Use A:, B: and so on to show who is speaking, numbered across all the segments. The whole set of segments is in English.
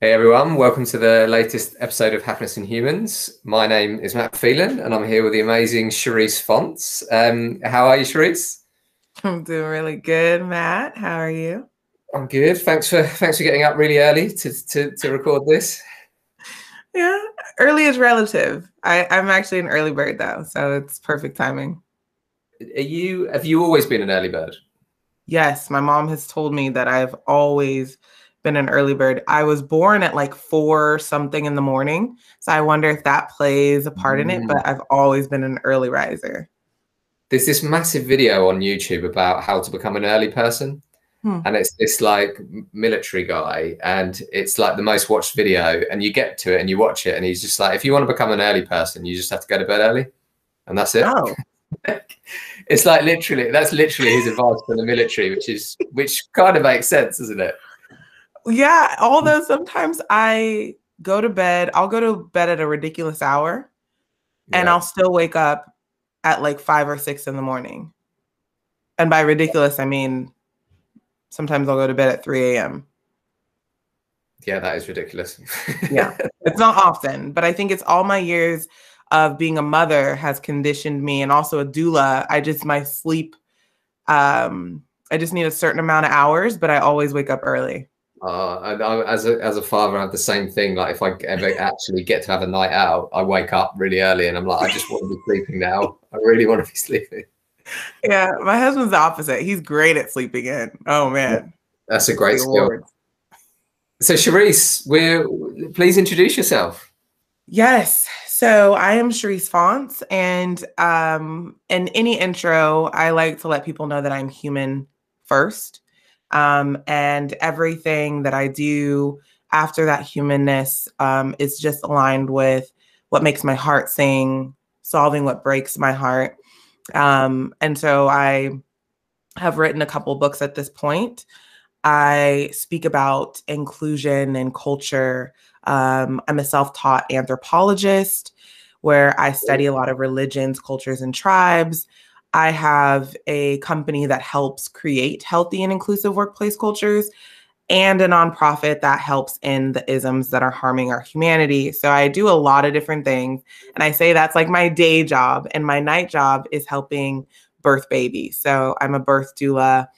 A: Hey everyone, welcome to the latest episode of Happiness in Humans. My name is Matt Phelan and I'm here with the amazing Cherise Fonts. Um, how are you, Cherise?
B: I'm doing really good, Matt. How are you?
A: I'm good. Thanks for thanks for getting up really early to to, to record this.
B: Yeah, early is relative. I, I'm actually an early bird though, so it's perfect timing.
A: Are you have you always been an early bird?
B: Yes, my mom has told me that I've always been an early bird. I was born at like four something in the morning. So I wonder if that plays a part mm. in it, but I've always been an early riser.
A: There's this massive video on YouTube about how to become an early person. Hmm. And it's this like military guy, and it's like the most watched video. And you get to it and you watch it, and he's just like, if you want to become an early person, you just have to go to bed early. And that's it. Oh. it's like literally, that's literally his advice for the military, which is, which kind of makes sense, doesn't it?
B: Yeah, although sometimes I go to bed, I'll go to bed at a ridiculous hour yeah. and I'll still wake up at like five or six in the morning. And by ridiculous, I mean sometimes I'll go to bed at 3 a.m.
A: Yeah, that is ridiculous.
B: yeah, it's not often, but I think it's all my years of being a mother has conditioned me and also a doula. I just, my sleep, um, I just need a certain amount of hours, but I always wake up early.
A: Uh, I, I, as a as a father, I have the same thing. Like if I ever actually get to have a night out, I wake up really early, and I'm like, I just want to be sleeping now. I really want to be sleeping.
B: Yeah, my husband's the opposite. He's great at sleeping in. Oh man,
A: that's a great skill. So, Cherise, we're please introduce yourself.
B: Yes. So I am Cherise Fonts, and um, in any intro, I like to let people know that I'm human first. Um, and everything that I do after that humanness um, is just aligned with what makes my heart sing, solving what breaks my heart. Um, and so I have written a couple books at this point. I speak about inclusion and culture. Um, I'm a self taught anthropologist where I study a lot of religions, cultures, and tribes. I have a company that helps create healthy and inclusive workplace cultures and a nonprofit that helps in the isms that are harming our humanity. So I do a lot of different things. And I say that's like my day job. And my night job is helping birth babies. So I'm a birth doula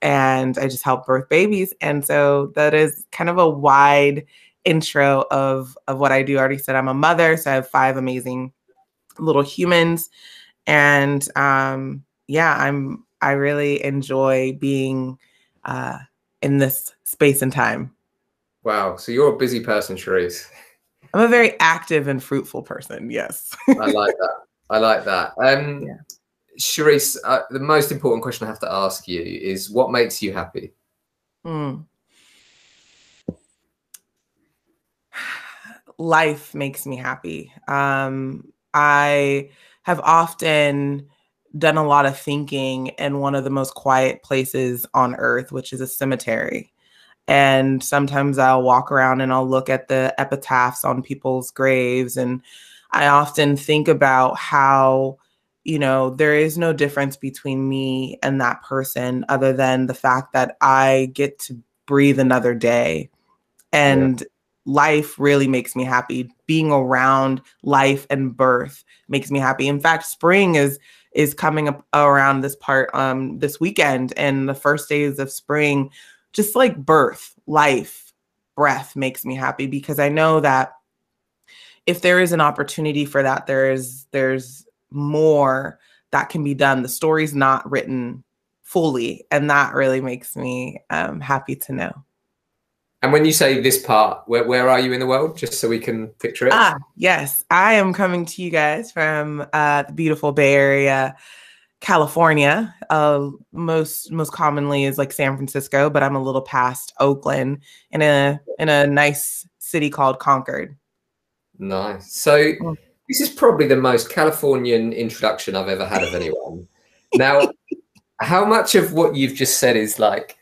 B: and I just help birth babies. And so that is kind of a wide intro of, of what I do. I already said I'm a mother. So I have five amazing little humans and um, yeah, I'm I really enjoy being uh, in this space and time.
A: Wow, so you're a busy person, Cherise.
B: I'm a very active and fruitful person. Yes,
A: I like that. I like that. Um, yeah. Cherise, uh, the most important question I have to ask you is what makes you happy? Mm.
B: Life makes me happy. Um, I have often done a lot of thinking in one of the most quiet places on earth, which is a cemetery. And sometimes I'll walk around and I'll look at the epitaphs on people's graves. And I often think about how, you know, there is no difference between me and that person other than the fact that I get to breathe another day. And yeah life really makes me happy. Being around life and birth makes me happy. In fact, spring is is coming up around this part um this weekend and the first days of spring just like birth, life, breath makes me happy because I know that if there is an opportunity for that there is there's more that can be done. The story's not written fully and that really makes me um, happy to know.
A: And when you say this part, where, where are you in the world? Just so we can picture it.
B: Ah, yes. I am coming to you guys from uh, the beautiful Bay Area, California. Uh, most most commonly is like San Francisco, but I'm a little past Oakland in a in a nice city called Concord.
A: Nice. So mm. this is probably the most Californian introduction I've ever had of anyone. now, how much of what you've just said is like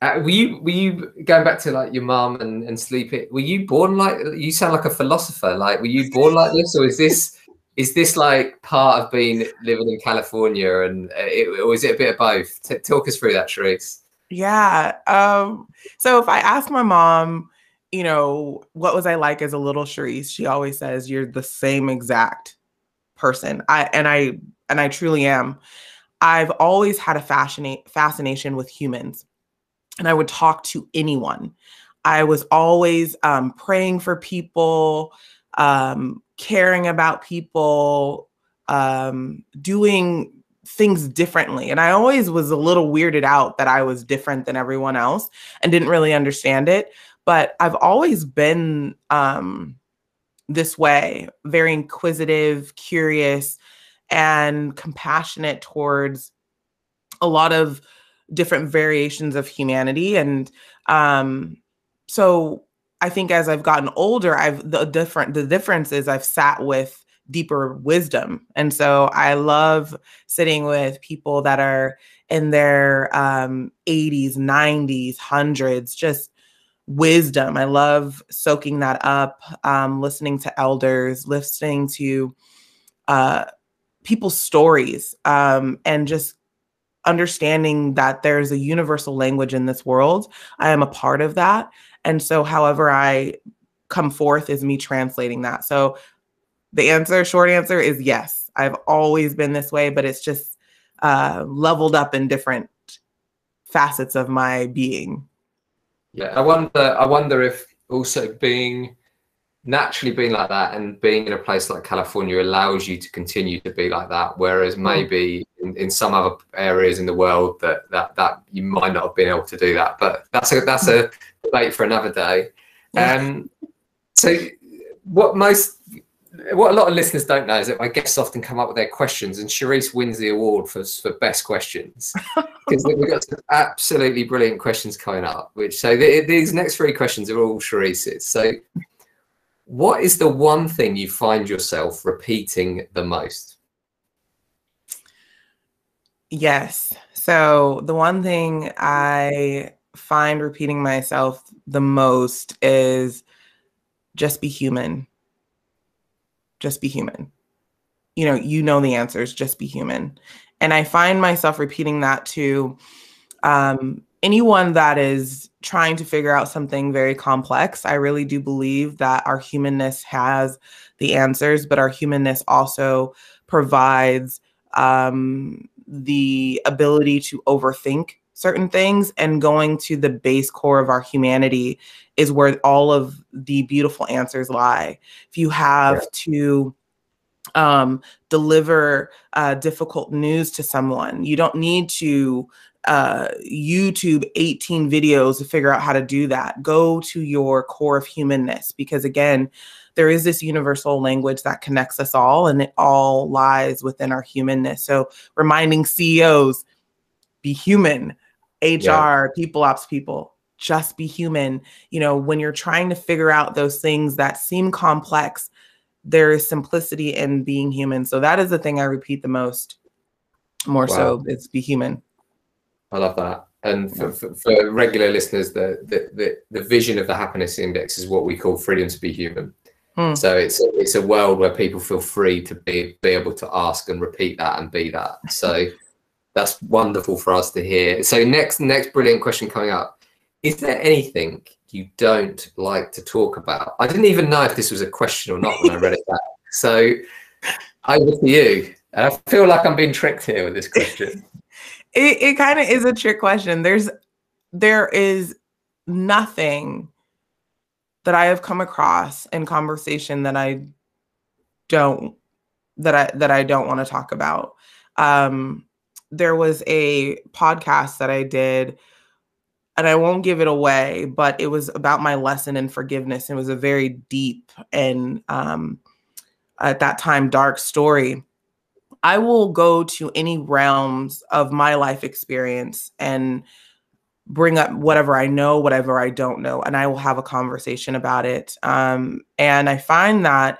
A: uh, were you were you going back to like your mom and, and sleeping? Were you born like you sound like a philosopher? Like were you born like this, or is this is this like part of being living in California, and uh, it, or is it a bit of both? T- talk us through that, Cherise.
B: Yeah. Um, so if I ask my mom, you know, what was I like as a little Cherise? She always says, You're the same exact person. I and I and I truly am. I've always had a fascination with humans. And I would talk to anyone. I was always um, praying for people, um, caring about people, um, doing things differently. And I always was a little weirded out that I was different than everyone else and didn't really understand it but I've always been um, this way, very inquisitive, curious, and compassionate towards a lot of different variations of humanity. And um, so I think as I've gotten older, I've the different the difference is I've sat with deeper wisdom. And so I love sitting with people that are in their um, 80s, 90s, hundreds, just wisdom. I love soaking that up, um, listening to elders, listening to uh, people's stories, um, and just understanding that there's a universal language in this world. I am a part of that. And so, however, I come forth is me translating that. So, the answer, short answer, is yes. I've always been this way, but it's just uh, leveled up in different facets of my being.
A: Yeah, I wonder. I wonder if also being naturally being like that and being in a place like California allows you to continue to be like that. Whereas hmm. maybe in, in some other areas in the world that, that that you might not have been able to do that. But that's a that's a debate for another day. Um, so what most what a lot of listeners don't know is that my guests often come up with their questions, and Cherise wins the award for for best questions because we've got some absolutely brilliant questions coming up. Which so the, these next three questions are all Cherise's. So, what is the one thing you find yourself repeating the most?
B: Yes. So the one thing I find repeating myself the most is just be human just be human. You know, you know the answers, just be human. And I find myself repeating that to um, anyone that is trying to figure out something very complex. I really do believe that our humanness has the answers, but our humanness also provides um, the ability to overthink certain things and going to the base core of our humanity is where all of the beautiful answers lie if you have yeah. to um, deliver uh, difficult news to someone you don't need to uh, YouTube 18 videos to figure out how to do that. Go to your core of humanness because, again, there is this universal language that connects us all, and it all lies within our humanness. So, reminding CEOs be human, HR, yeah. people ops people, just be human. You know, when you're trying to figure out those things that seem complex, there is simplicity in being human. So that is the thing I repeat the most. More wow. so, it's be human.
A: I love that. And for, for, for, regular listeners, the, the, the the vision of the happiness index is what we call freedom to be human. Hmm. So it's a, it's a world where people feel free to be be able to ask and repeat that and be that. So that's wonderful for us to hear. So next, next brilliant question coming up: Is there anything you don't like to talk about? I didn't even know if this was a question or not when I read it back. So over to you. And I feel like I'm being tricked here with this question.
B: it it kind of is a trick question. There's there is nothing that I have come across in conversation that I don't that I that I don't want to talk about. Um, there was a podcast that I did, and I won't give it away, but it was about my lesson in forgiveness. It was a very deep and um, at that time dark story. I will go to any realms of my life experience and bring up whatever I know, whatever I don't know, and I will have a conversation about it. Um, and I find that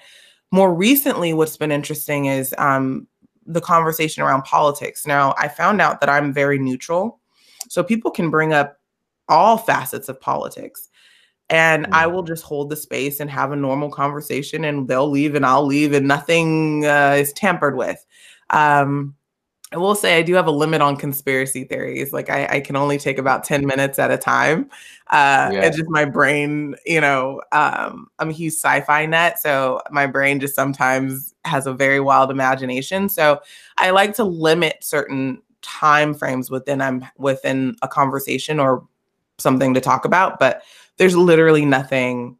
B: more recently, what's been interesting is um, the conversation around politics. Now, I found out that I'm very neutral. So people can bring up all facets of politics. And mm. I will just hold the space and have a normal conversation, and they'll leave and I'll leave, and nothing uh, is tampered with. Um, I will say I do have a limit on conspiracy theories. Like I, I can only take about 10 minutes at a time. Uh, yeah. It's just my brain, you know, um, I'm a huge sci-fi net. So my brain just sometimes has a very wild imagination. So I like to limit certain time frames within I'm within a conversation or something to talk about. But there's literally nothing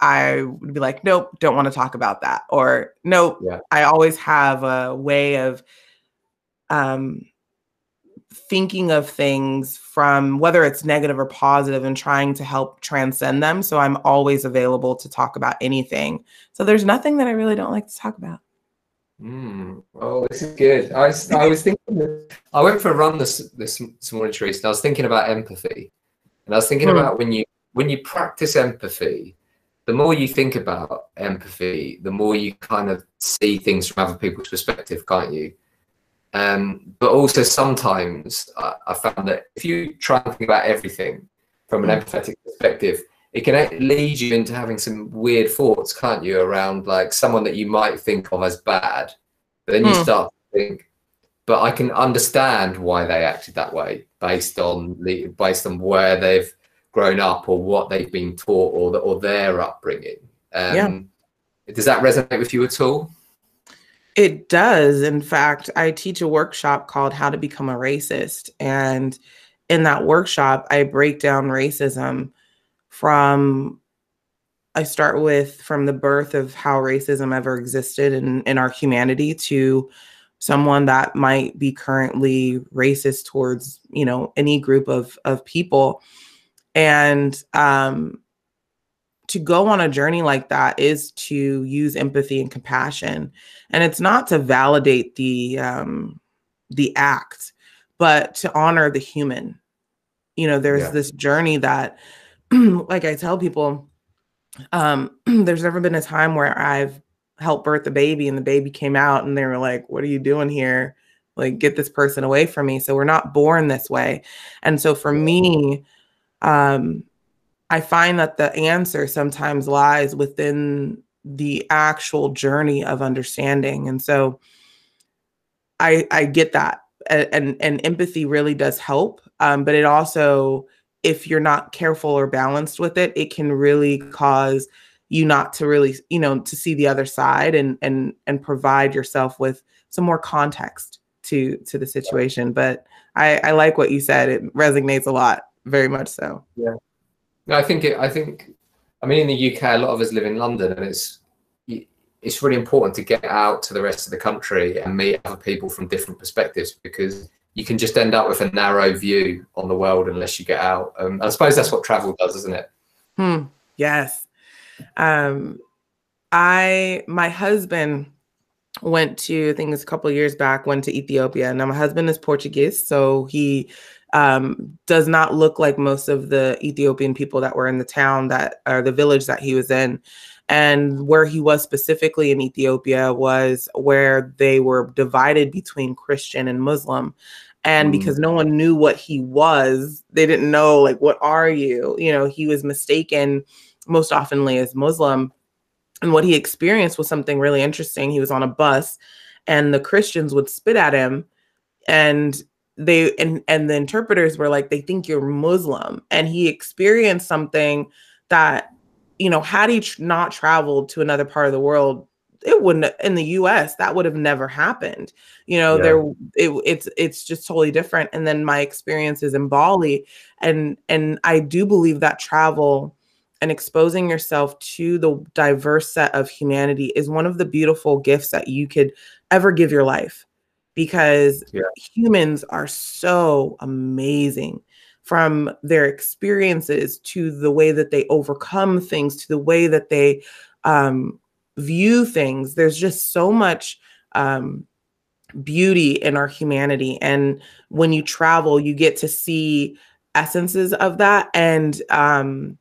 B: I would be like, nope, don't want to talk about that. Or nope, yeah. I always have a way of um, thinking of things from whether it's negative or positive and trying to help transcend them. So I'm always available to talk about anything. So there's nothing that I really don't like to talk about.
A: Mm. Oh, this is good. I, I was thinking, I went for a run this this morning, Teresa, and I was thinking about empathy, and I was thinking mm. about when you when you practice empathy, the more you think about empathy, the more you kind of see things from other people's perspective, can't you? Um, but also sometimes I, I, found that if you try and think about everything from an mm. empathetic perspective, it can lead you into having some weird thoughts, can't you, around like someone that you might think of as bad. But then you mm. start to think, but I can understand why they acted that way based on the based on where they've grown up or what they've been taught or the, or their upbringing. Um, yeah. Does that resonate with you at all?
B: It does. In fact, I teach a workshop called How to Become a Racist. And in that workshop, I break down racism from, I start with from the birth of how racism ever existed in, in our humanity to someone that might be currently racist towards, you know, any group of, of people and um, to go on a journey like that is to use empathy and compassion. And it's not to validate the um, the act, but to honor the human. You know, there's yeah. this journey that, like I tell people, um, there's never been a time where I've helped birth a baby and the baby came out and they were like, What are you doing here? Like, get this person away from me. So we're not born this way. And so for me, um, I find that the answer sometimes lies within the actual journey of understanding. And so I I get that. And and, and empathy really does help. Um, but it also, if you're not careful or balanced with it, it can really cause you not to really, you know, to see the other side and and and provide yourself with some more context to to the situation. But I, I like what you said. It resonates a lot very much so.
A: Yeah, I think it. I think. I mean, in the UK, a lot of us live in London, and it's it's really important to get out to the rest of the country and meet other people from different perspectives because you can just end up with a narrow view on the world unless you get out. Um, I suppose that's what travel does, isn't it?
B: Hmm. Yes. Um, I my husband went to I think it's a couple years back went to Ethiopia. Now my husband is Portuguese, so he um, does not look like most of the Ethiopian people that were in the town that or the village that he was in. And where he was specifically in Ethiopia was where they were divided between Christian and Muslim. And mm. because no one knew what he was, they didn't know, like, what are you? You know, he was mistaken most oftenly as Muslim. And what he experienced was something really interesting. He was on a bus and the Christians would spit at him and they and and the interpreters were like they think you're muslim and he experienced something that you know had he not traveled to another part of the world it wouldn't in the us that would have never happened you know yeah. there it, it's it's just totally different and then my experiences in bali and and i do believe that travel and exposing yourself to the diverse set of humanity is one of the beautiful gifts that you could ever give your life because yeah. humans are so amazing from their experiences to the way that they overcome things to the way that they um, view things there's just so much um, beauty in our humanity and when you travel you get to see essences of that and um,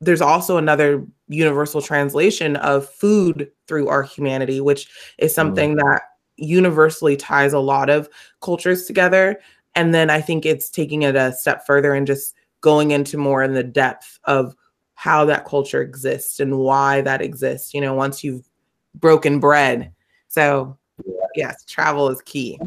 B: there's also another universal translation of food through our humanity which is mm. something mm. that universally ties a lot of cultures together. And then I think it's taking it a step further and just going into more in the depth of how that culture exists and why that exists, you know, once you've broken bread. So yes, travel is key.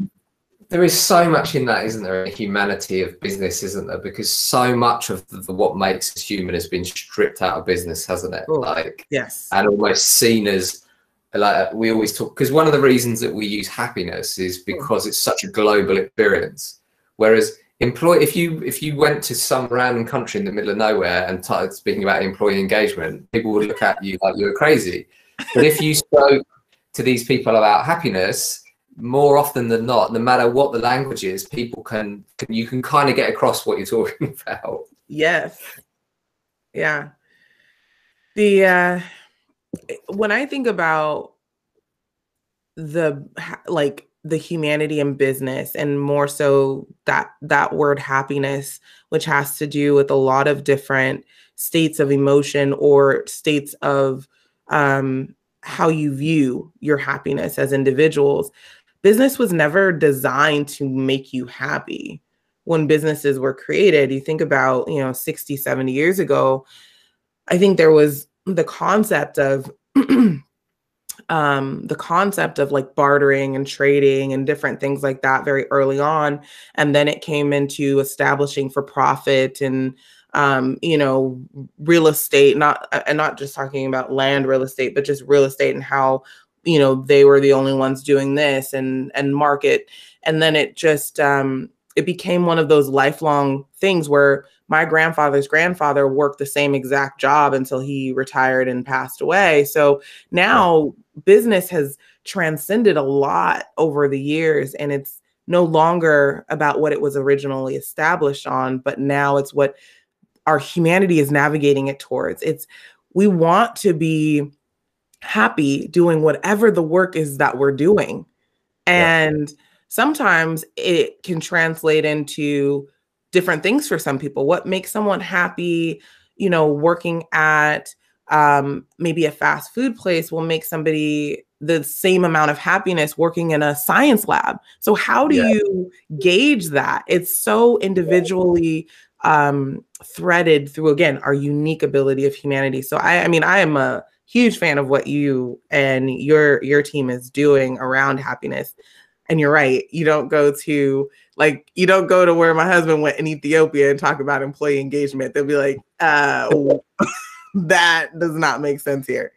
A: There is so much in that, isn't there? A humanity of business, isn't there? Because so much of the, what makes us human has been stripped out of business, hasn't it?
B: Ooh,
A: like
B: yes,
A: and almost seen as like uh, we always talk because one of the reasons that we use happiness is hmm. because it's such a global experience whereas employ if you if you went to some random country in the middle of nowhere and started speaking about employee engagement people would look at you like you were crazy. But if you spoke to these people about happiness more often than not no matter what the language is people can, can you can kind of get across what you're talking about.
B: Yes. Yeah. The uh when I think about the like the humanity in business and more so that that word happiness which has to do with a lot of different states of emotion or states of um, how you view your happiness as individuals. Business was never designed to make you happy. When businesses were created you think about you know 60 70 years ago i think there was the concept of um, the concept of like bartering and trading and different things like that very early on. And then it came into establishing for profit and um, you know, real estate, not and not just talking about land real estate, but just real estate and how, you know, they were the only ones doing this and and market. And then it just um it became one of those lifelong things where my grandfather's grandfather worked the same exact job until he retired and passed away. So now business has transcended a lot over the years and it's no longer about what it was originally established on, but now it's what our humanity is navigating it towards. It's we want to be happy doing whatever the work is that we're doing. And yeah. sometimes it can translate into different things for some people. What makes someone happy, you know, working at um, maybe a fast food place will make somebody the same amount of happiness working in a science lab. So how do yeah. you gauge that? It's so individually um, threaded through again our unique ability of humanity. So I, I mean, I am a huge fan of what you and your your team is doing around happiness. And you're right, you don't go to like you don't go to where my husband went in Ethiopia and talk about employee engagement. They'll be like, uh, that does not make sense here.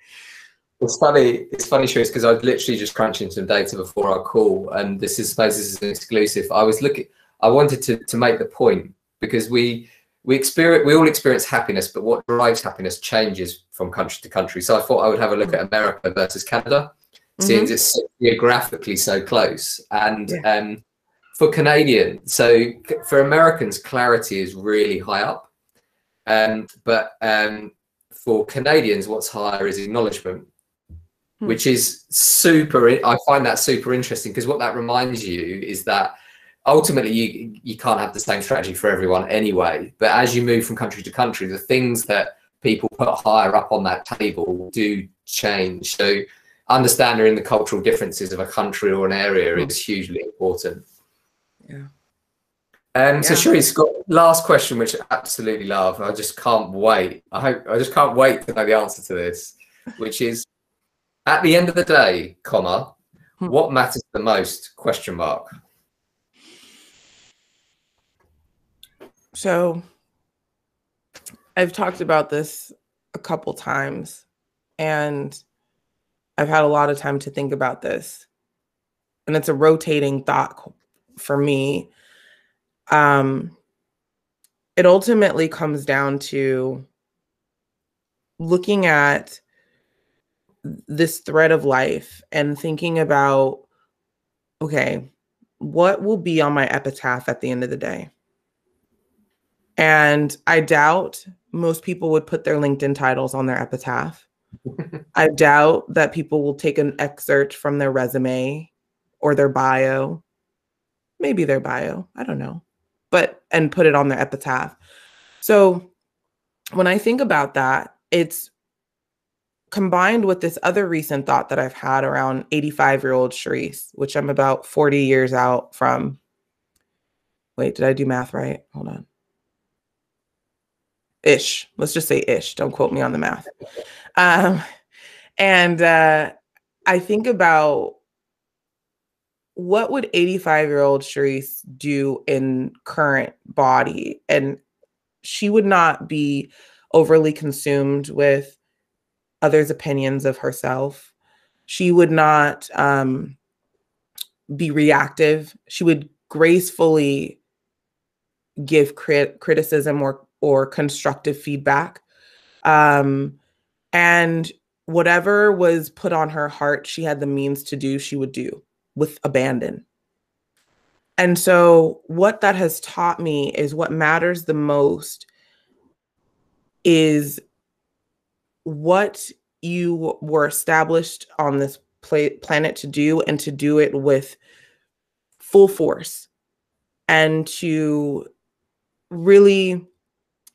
A: It's funny. It's funny, Cherise, because I was literally just crunching some data before our call, and this is suppose this is an exclusive. I was looking. I wanted to to make the point because we we experience we all experience happiness, but what drives happiness changes from country to country. So I thought I would have a look at America versus Canada, mm-hmm. seeing it's geographically so close. And yeah. um, for Canadian, so for Americans, clarity is really high up. Um, but um, for Canadians, what's higher is acknowledgement, hmm. which is super. I find that super interesting because what that reminds you is that ultimately you you can't have the same strategy for everyone anyway. But as you move from country to country, the things that people put higher up on that table do change. So understanding the cultural differences of a country or an area hmm. is hugely important.
B: Yeah.
A: Um, yeah. So, Sherry, Scott, last question, which I absolutely love. I just can't wait. I hope I just can't wait to know the answer to this, which is, at the end of the day, comma, hmm. what matters the most? Question mark.
B: So, I've talked about this a couple times, and I've had a lot of time to think about this, and it's a rotating thought for me um, it ultimately comes down to looking at this thread of life and thinking about okay, what will be on my epitaph at the end of the day? And I doubt most people would put their LinkedIn titles on their epitaph. I doubt that people will take an excerpt from their resume or their bio, maybe their bio. I don't know but and put it on their epitaph. So when I think about that, it's combined with this other recent thought that I've had around 85 year old Cherise, which I'm about 40 years out from. Wait, did I do math right? Hold on. Ish. Let's just say ish. Don't quote me on the math. Um, and uh, I think about what would 85 year old Cherise do in current body? And she would not be overly consumed with others' opinions of herself. She would not um, be reactive. She would gracefully give crit- criticism or or constructive feedback. Um, and whatever was put on her heart, she had the means to do, she would do with abandon. And so, what that has taught me is what matters the most is what you were established on this pla- planet to do and to do it with full force and to really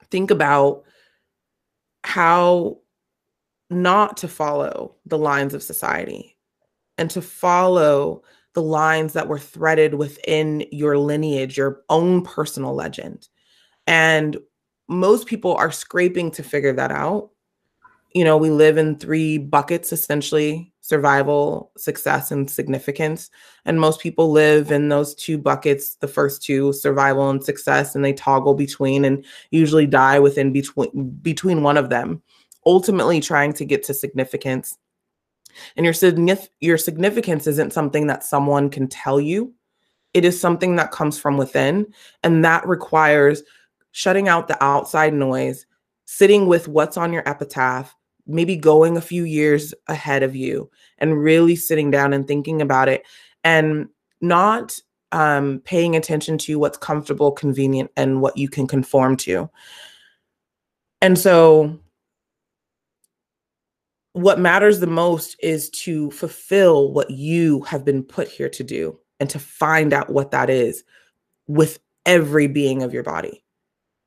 B: think about how not to follow the lines of society and to follow the lines that were threaded within your lineage, your own personal legend. And most people are scraping to figure that out. You know, we live in three buckets essentially survival, success, and significance. And most people live in those two buckets, the first two, survival and success, and they toggle between and usually die within between between one of them, ultimately trying to get to significance. And your your significance isn't something that someone can tell you. It is something that comes from within, and that requires shutting out the outside noise, sitting with what's on your epitaph, maybe going a few years ahead of you and really sitting down and thinking about it and not um, paying attention to what's comfortable, convenient, and what you can conform to. And so, what matters the most is to fulfill what you have been put here to do and to find out what that is with every being of your body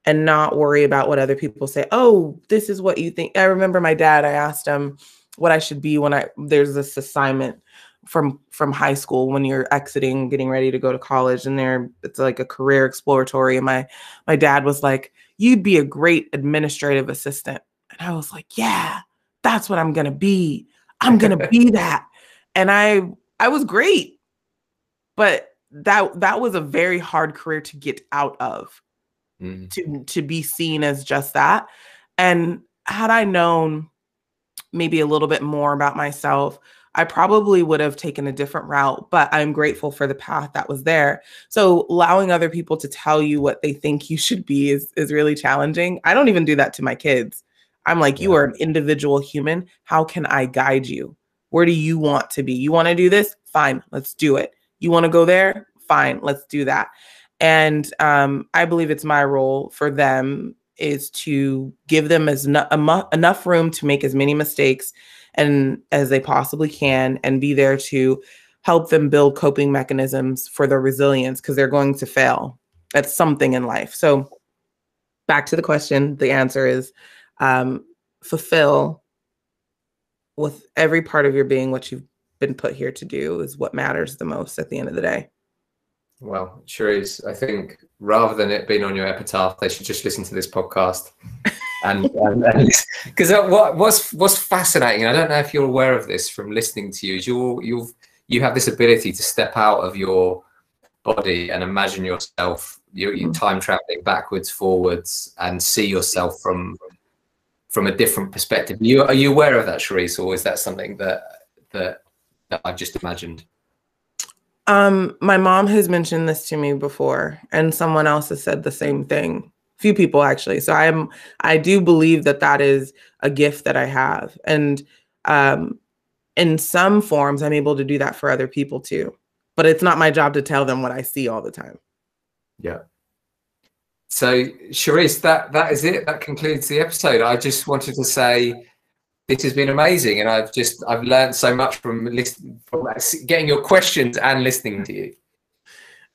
B: and not worry about what other people say. Oh, this is what you think. I remember my dad, I asked him what I should be when I there's this assignment from from high school when you're exiting, getting ready to go to college, and there it's like a career exploratory. And my my dad was like, You'd be a great administrative assistant. And I was like, Yeah, that's what I'm gonna be. I'm gonna be that. And I I was great. But that that was a very hard career to get out of mm. to to be seen as just that. And had I known maybe a little bit more about myself, I probably would have taken a different route, but I'm grateful for the path that was there. So allowing other people to tell you what they think you should be is is really challenging. I don't even do that to my kids. I'm like, you are an individual human. How can I guide you? Where do you want to be? You want to do this? Fine, let's do it. You want to go there? Fine, let's do that. And um, I believe it's my role for them is to give them as no, enough room to make as many mistakes and as they possibly can and be there to help them build coping mechanisms for their resilience because they're going to fail at something in life. So back to the question, the answer is um, fulfill with every part of your being what you've been put here to do is what matters the most at the end of the day.
A: Well, Cherise. I think rather than it being on your epitaph, they should just listen to this podcast. and because what what's what's fascinating, I don't know if you're aware of this from listening to you, is you you've you have this ability to step out of your body and imagine yourself you're, you're mm. time traveling backwards, forwards, and see yourself from from a different perspective. You are you aware of that, Cherise, or is that something that that that I've just imagined?
B: Um, my mom has mentioned this to me before, and someone else has said the same thing. A few people actually. So I'm I do believe that that is a gift that I have, and um, in some forms, I'm able to do that for other people too. But it's not my job to tell them what I see all the time.
A: Yeah. So, Cherise, that that is it. That concludes the episode. I just wanted to say this has been amazing, and I've just I've learned so much from listening, from getting your questions and listening to you.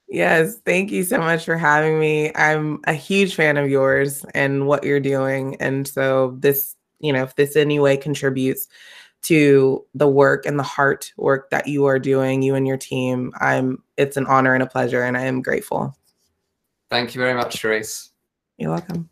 B: Yes, thank you so much for having me. I'm a huge fan of yours and what you're doing, and so this, you know, if this any way contributes to the work and the heart work that you are doing, you and your team, I'm. It's an honor and a pleasure, and I am grateful.
A: Thank you very much, Cherise.
B: You're welcome.